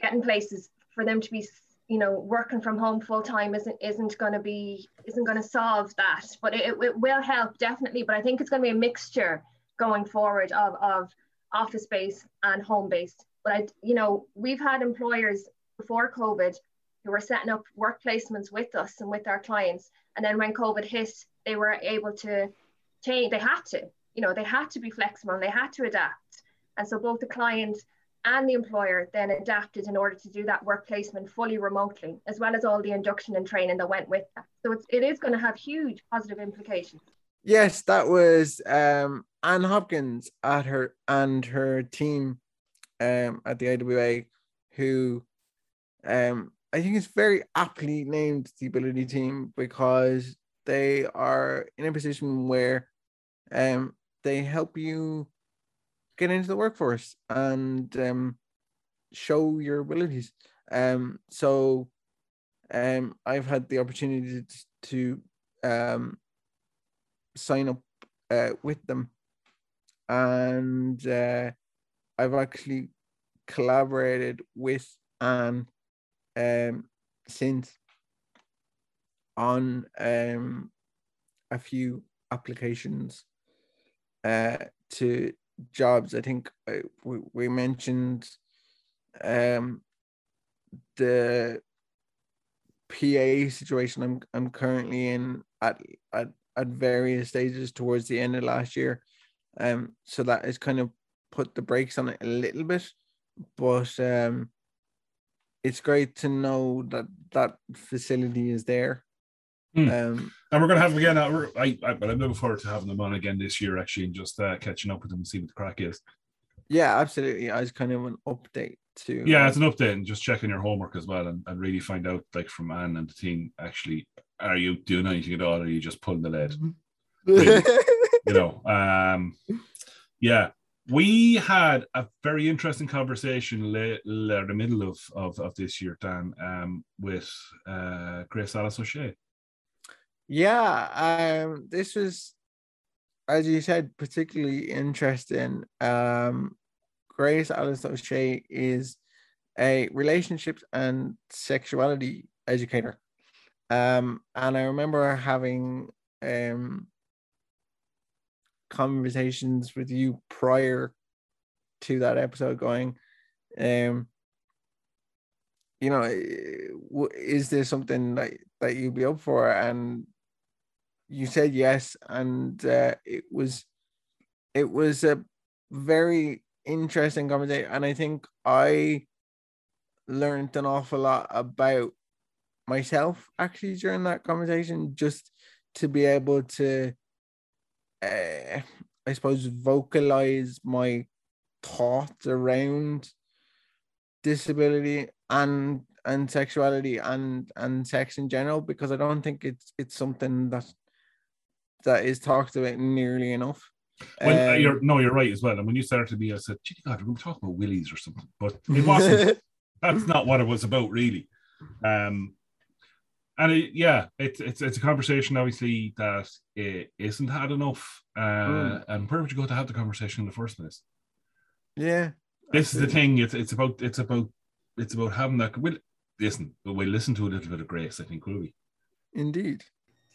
getting places for them to be you know working from home full time isn't isn't going to be isn't going to solve that. But it, it will help definitely. But i think it's going to be a mixture going forward of, of office based and home based but i you know we've had employers before covid who were setting up work placements with us and with our clients and then when covid hit they were able to change they had to you know they had to be flexible and they had to adapt and so both the client and the employer then adapted in order to do that work placement fully remotely, as well as all the induction and training that went with that. So it's, it is going to have huge positive implications. Yes, that was um, Anne Hopkins at her and her team um, at the IWA who um, I think it's very aptly named the ability team because they are in a position where um, they help you get into the workforce and um, show your abilities. Um, so um, I've had the opportunity to, um, sign up uh, with them, and uh, I've actually collaborated with Anne um, since on um, a few applications uh, to jobs. I think uh, we, we mentioned um, the PA situation I'm I'm currently in at at at various stages towards the end of last year. Um, so that has kind of put the brakes on it a little bit, but um, it's great to know that that facility is there. Hmm. Um, and we're going to have them again. uh, I, I, but I'm looking forward to having them on again this year, actually, and just uh, catching up with them and see what the crack is. yeah, absolutely. I was kind of an update to Yeah, it's an update and just checking your homework as well, and, and really find out, like from Anne and the team, actually, are you doing anything at all, or are you just pulling the lead? Really, you know, um, yeah. We had a very interesting conversation le- the middle of, of, of this year, Dan, um, with uh, Grace Alice O'Shea. Yeah, um, this was, as you said, particularly interesting. Um, Grace Alice O'Shea is a relationships and sexuality educator. Um, and I remember having um conversations with you prior to that episode going, um, you know, eh, is there something that, that you'd be up for? And you said yes, and uh, it was it was a very interesting conversation, and I think I learned an awful lot about myself actually during that conversation, just to be able to, uh, I suppose, vocalize my thoughts around disability and and sexuality and and sex in general because I don't think it's it's something that that is talked about nearly enough. Well, uh, Um, you're no, you're right as well. And when you started to me, I said, "Gee, God, we're going to talk about willies or something," but it wasn't. that's not what it was about, really. Um, and it, yeah, it's it's it's a conversation obviously that it isn't had enough. Uh, Mm. And where would you go to have the conversation in the first place? yeah, This is the thing. It's it's about it's about it's about having that. We'll listen. We'll listen to a little bit of grace. I think will we? Indeed.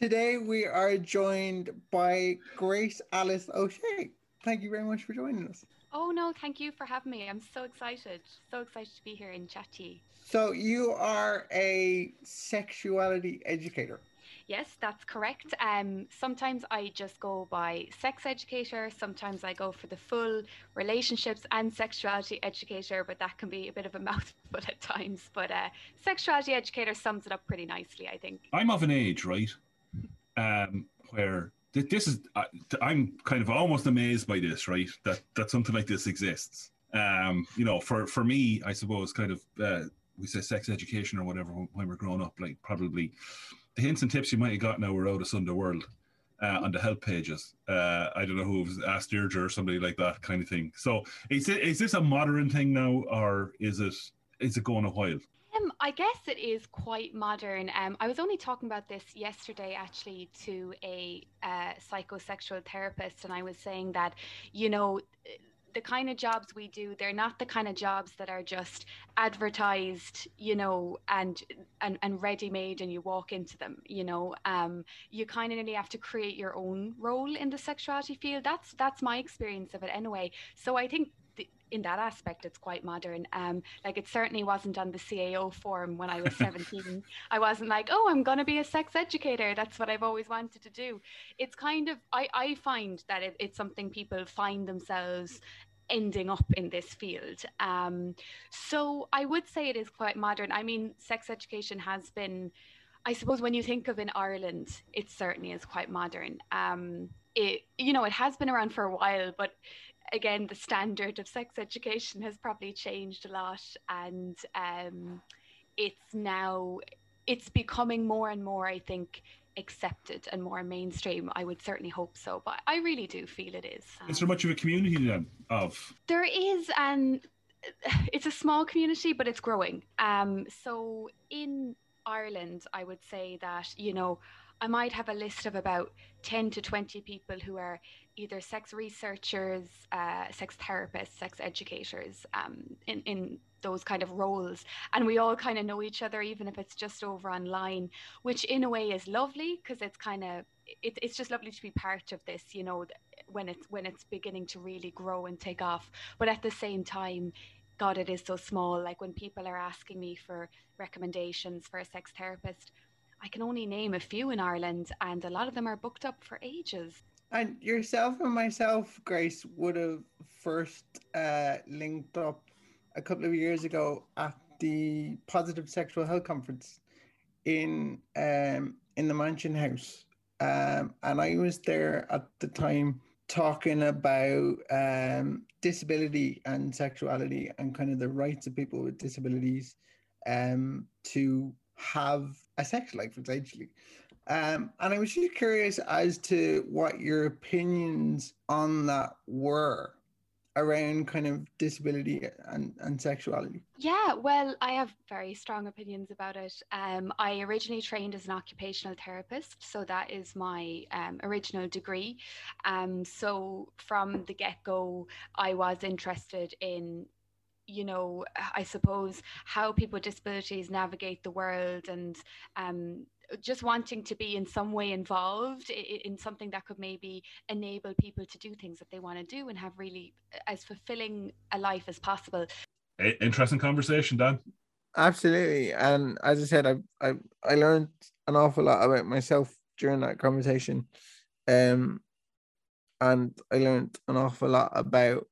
Today we are joined by Grace Alice O'Shea. Thank you very much for joining us. Oh no, thank you for having me. I'm so excited. So excited to be here in chat to you. So you are a sexuality educator. Yes, that's correct. Um, sometimes I just go by sex educator, sometimes I go for the full relationships and sexuality educator, but that can be a bit of a mouthful at times. But uh, sexuality educator sums it up pretty nicely, I think. I'm of an age, right, um, where th- this is. I I'm kind of almost amazed by this, right? That that something like this exists. Um, you know, for for me, I suppose, kind of, uh, we say sex education or whatever when when we're growing up, like probably the hints and tips you might have got now were out of Sunday World. uh, on the help pages. Uh, I don't know who was asked Deirdre or somebody like that kind of thing. So is it, is this a modern thing now, or is it is it going a while? Um, I guess it is quite modern. Um, I was only talking about this yesterday, actually, to a uh, psychosexual therapist, and I was saying that, you know, the kind of jobs we do they're not the kind of jobs that are just advertised you know and and, and ready made and you walk into them you know? Um you kind of nearly have to create your own role in the sexuality field. That's that's my experience of it anyway. So i think in that aspect it's quite modern. Um like it certainly wasn't on the cao form when i was 17 i wasn't like oh i'm going to be a sex educator. That's what i've always wanted to do. It's kind of i i find that it, it's something people find themselves ending up in this field. Um so i would say it is quite modern. I mean sex education has been I suppose when you think of in Ireland, it certainly is quite modern. Um, it you know it has been around for a while, but again, the standard of sex education has probably changed a lot, and um, it's now it's becoming more and more, I think, accepted and more mainstream. I would certainly hope so, but I really do feel it is. Um, is there much of a community then of? There is, and it's a small community, but it's growing. Um, so in Ireland, I would say that you know. I might have a list of about 10 to 20 people who are either sex researchers, uh, sex therapists, sex educators um, in, in those kind of roles. And we all kind of know each other, even if it's just over online, which in a way is lovely because it's kind of it, it's just lovely to be part of this, you know, when it's when it's beginning to really grow and take off. But at the same time, God, it is so small. Like when people are asking me for recommendations for a sex therapist, I can only name a few in Ireland, and a lot of them are booked up for ages. And yourself and myself, Grace, would have first uh, linked up a couple of years ago at the Positive Sexual Health Conference in um, in the Mansion House, um, and I was there at the time talking about um, disability and sexuality and kind of the rights of people with disabilities um, to have a sex life, essentially. Um, and I was just curious as to what your opinions on that were around kind of disability and, and sexuality. Yeah, well, I have very strong opinions about it. Um, I originally trained as an occupational therapist, so that is my um, original degree. Um, so from the get go, I was interested in you know, I suppose how people with disabilities navigate the world and um, just wanting to be in some way involved in, something that could maybe enable people to do things that they want to do and have really as fulfilling a life as possible. Interesting conversation, Dan. Absolutely, and as I said, I I I learned an awful lot about myself during that conversation, um, and I learned an awful lot about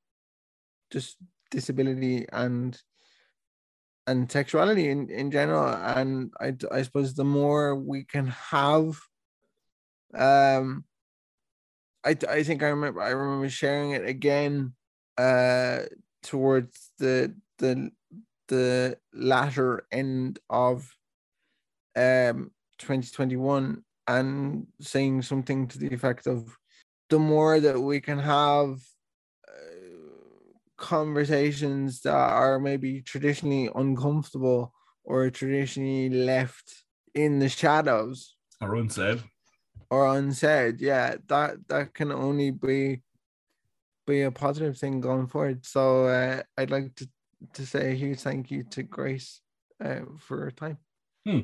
just disability and and sexuality in, in general. And I, I suppose the more we can have um I, I think I remember I remember sharing it again uh towards the the the latter end of um 2021 and saying something to the effect of the more that we can have conversations that are maybe traditionally uncomfortable or traditionally left in the shadows. Or unsaid. Or unsaid yeah. That that can only be be a positive thing going forward. So uh, i'd like to to say a huge thank you to grace uh, for her time. Hmm.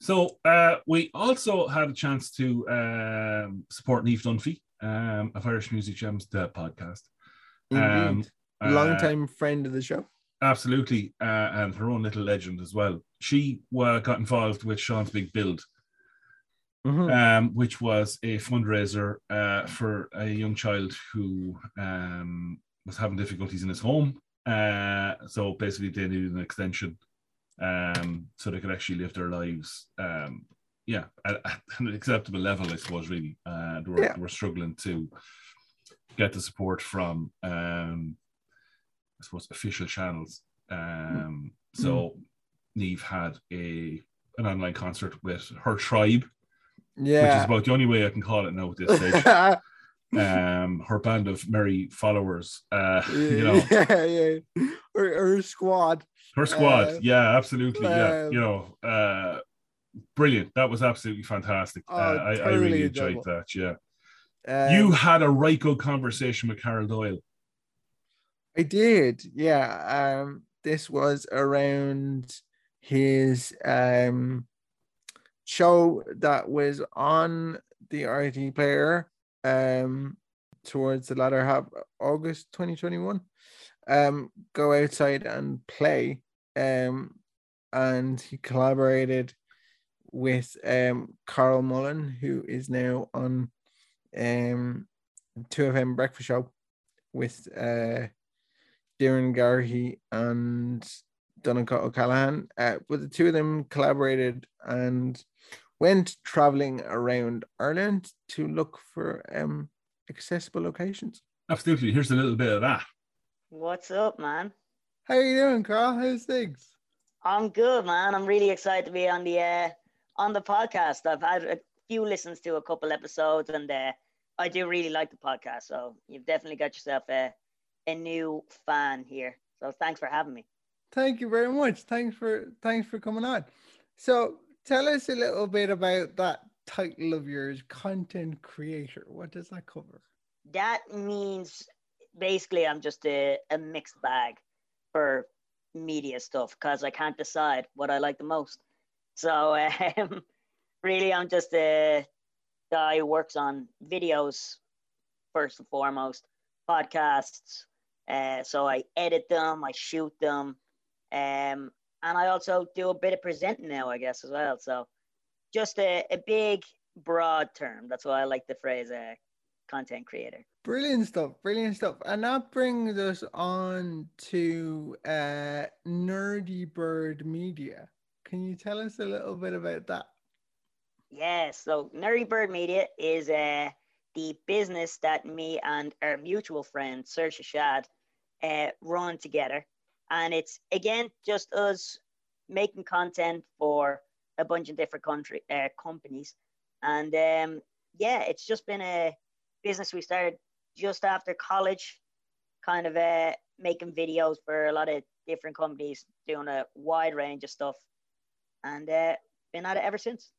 so uh, we also had a chance to um, support Neve Dunphy um, of Irish Music Gems, the podcast. Um, long uh, friend of the show. Absolutely, uh, and her own little legend as well. She uh, got involved with Sean's Big Build, mm-hmm. um, which was a fundraiser uh, for a young child who um, was having difficulties in his home. Uh, so basically, they needed an extension um, so they could actually live their lives. Um, yeah, at, at, an acceptable level, I suppose. Really, uh, they, were, yeah. they were struggling to get the support from um, I suppose, official channels. Um, mm. So Neve had a an online concert with her tribe, yeah. which is about the only way I can call it now at this stage. um, her band of merry followers. Uh, you know, yeah, yeah. Or, or squad. her squad. Uh, yeah, absolutely. Yeah, um, you know, uh, brilliant. That was absolutely fantastic. Oh, uh, I, I really enjoyed enjoyable. that. Yeah, Um, you had a right good conversation with Carol Doyle. I did, yeah. Um, this was around his um show that was on the RT player um towards the latter half August 2021. Um, go outside and play. Um, and he collaborated with um Carl Mullan, who is now on um 2FM breakfast show with uh Doireann Garrihy and Donncha O'Callaghan. Uh, but the two of them collaborated and went traveling around Ireland to look for um accessible locations. Absolutely. Here's a little bit of that. What's up, man? How you doing, Carl? How's things? I'm good, man. I'm really excited to be on the uh, on the podcast. I've had a few listens to a couple episodes, and uh, I do really like the podcast. So you've definitely got yourself a a new fan here. So thanks for having me. Thank you very much. Thanks for thanks for coming on. So tell us a little bit about that title of yours, content creator. What does that cover? That means basically I'm just a, a mixed bag for media stuff because I can't decide what I like the most. So um, really, I'm just a guy who works on videos first and foremost, podcasts. Uh, so I edit them, I shoot them, um, and I also do a bit of presenting now, I guess, as well. So just a, a big, broad term. That's why I like the phrase uh, content creator. Brilliant stuff, brilliant stuff. And that brings us on to uh Nerdy Bird Media. Can you tell us a little bit about that? Yes, so Nerdy Bird Media is uh, the business that me and our mutual friend Saoirse Shad uh, run together. And it's again just us making content for a bunch of different country uh, companies. And um, yeah, it's just been a business we started just after college, kind of uh, making videos for a lot of different companies, doing a wide range of stuff, and uh, been at it ever since.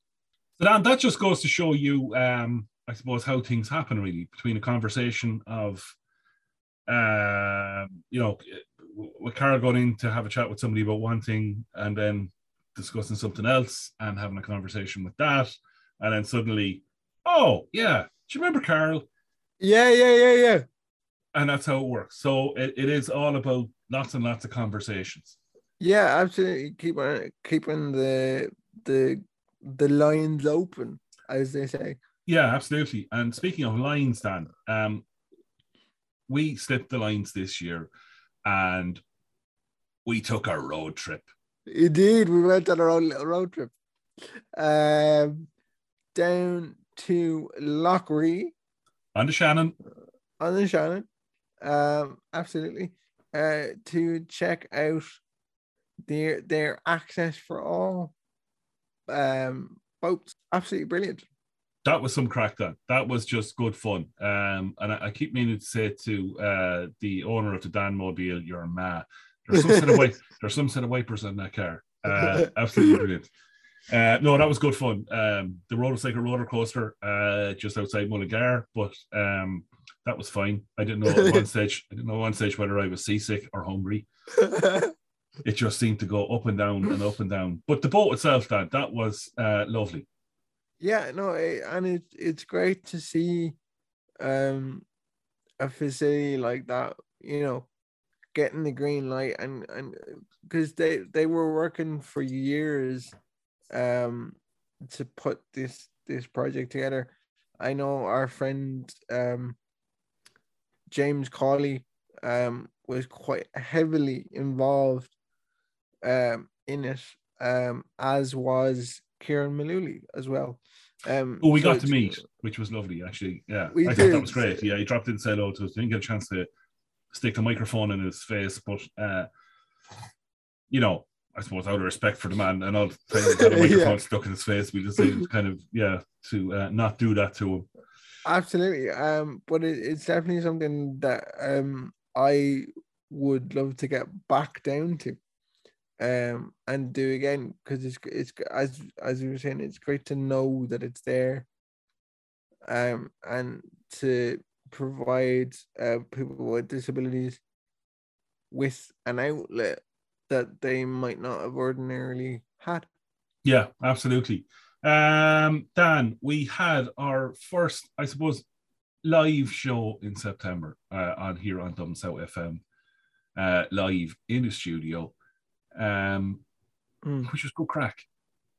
So that, that just goes to show you, um, I suppose, how things happen really between a conversation of, uh, you know, with Carol going in to have a chat with somebody about one thing and then discussing something else and having a conversation with that. And then suddenly, oh, yeah, do you remember Carol? Yeah, yeah, yeah, yeah. And that's how it works. So it, it is all about lots and lots of conversations. Yeah, absolutely. Keep on keeping the the the lines open, as they say. Yeah, absolutely. And speaking of lines, Dan, um, we slipped the lines this year and we took a road trip. Indeed, we went on our own little road trip. Um down to Lough Ree On the Shannon. on the Shannon. Um, absolutely. Uh, to check out their their access for all um boats. Absolutely brilliant. That was some crack then. That was just good fun. Um, and I, I keep meaning to say to uh, the owner of the Dan Mobile, you're mad. There's some set of wi- there's some set of wipers on that car. Uh, absolutely brilliant. Uh, no, that was good fun. Um, the road was like a roller coaster uh, just outside Mullingar, but um, that was fine. I didn't know at one stage. I didn't know one stage whether I was seasick or hungry. It just seemed to go up and down and up and down. But the boat itself, that that was uh, lovely. Yeah, no, eh, and it's it's great to see um a facility like that, you know, getting the green light and and because they they were working for years um to put this this project together. I know our friend um James Cawley um was quite heavily involved um in it um as was Kieran Malooly as well. Um Oh, we so got to meet, which was lovely, actually. Yeah, I thought that was great. Yeah, he dropped in, said hello to us. Didn't get a chance to stick the microphone in his face, but uh, you know, I suppose out of respect for the man and all the time he had a microphone Yeah. stuck in his face, we decided kind of yeah to uh, not do that to him. Absolutely. Um, but it, it's definitely something that um I would love to get back down to, um, and do again because it's it's as as you were saying, it's great to know that it's there, um, and to provide uh, people with disabilities with an outlet that they might not have ordinarily had. Yeah, absolutely. Um, Dan, we had our first, I suppose, live show in September uh, on here on Dublin South FM, uh, live in the studio, um, Mm. which was good crack,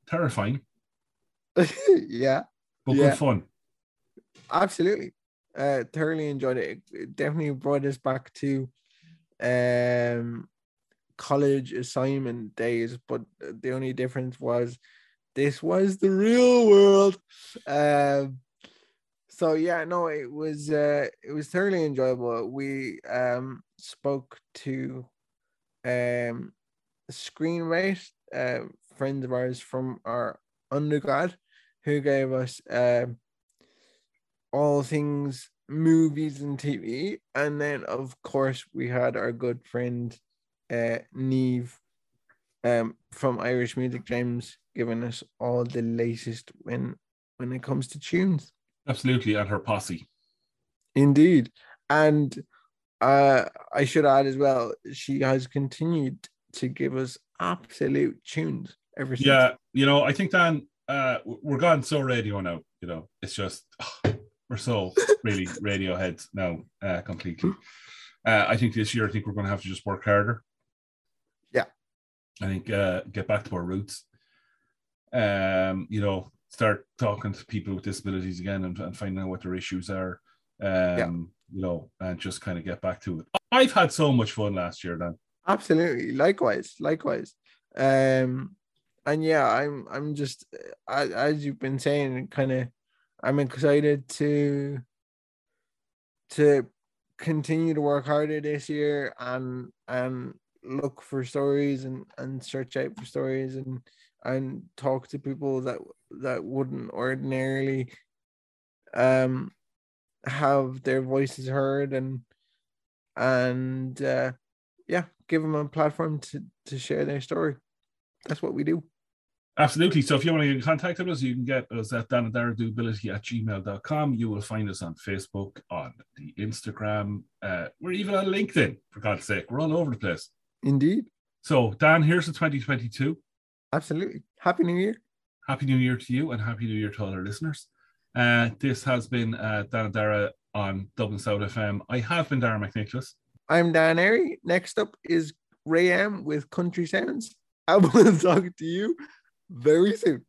terrifying, yeah. but Yeah. good fun. absolutely uh thoroughly enjoyed it. it definitely brought us back to um college assignment days but the only difference was this was the real world um so yeah no it was uh it was thoroughly enjoyable we um spoke to um screenwrite uh, friends of ours from our undergrad who gave us um all things movies and TV. And then, of course, we had our good friend uh, Neve um, from Irish Music Gems giving us all the latest when when it comes to tunes. Absolutely, and her posse. Indeed. And uh, I should add as well, she has continued to give us absolute tunes ever since. Yeah, you know, I think Dan, uh, we're gone so radio now. You know, it's just we're so really radio heads now, uh, completely. Uh, I think this year, I think we're going to have to just work harder. Yeah. I think uh, get back to our roots. Um, you know, start talking to people with disabilities again and, and finding out what their issues are. Um, you know, and just kind of get back to it. I've had so much fun last year, Dan. Absolutely. Likewise likewise. Um and yeah i'm i'm just as, as you've been saying kind of i'm excited to to continue to work harder this year and and look for stories and and search out for stories and and talk to people that that wouldn't ordinarily um have their voices heard and and uh yeah, give them a platform to to share their story. That's what we do. Absolutely. So if you want to get in contact with us, you can get us at danadaradability at gmail.com. You will find us on Facebook, on the Instagram. Uh, we're even on LinkedIn, for God's sake. We're all over the place. Indeed. So, Dan, here's the 2022. Absolutely. Happy New Year. Happy New Year to you and Happy New Year to all our listeners. Uh, this has been uh, Dan Dara on Dublin South FM. I have been Dara McNicholas. I'm Dan Airy. Next up is Ray M with Country Sounds. I will talk to you very soon.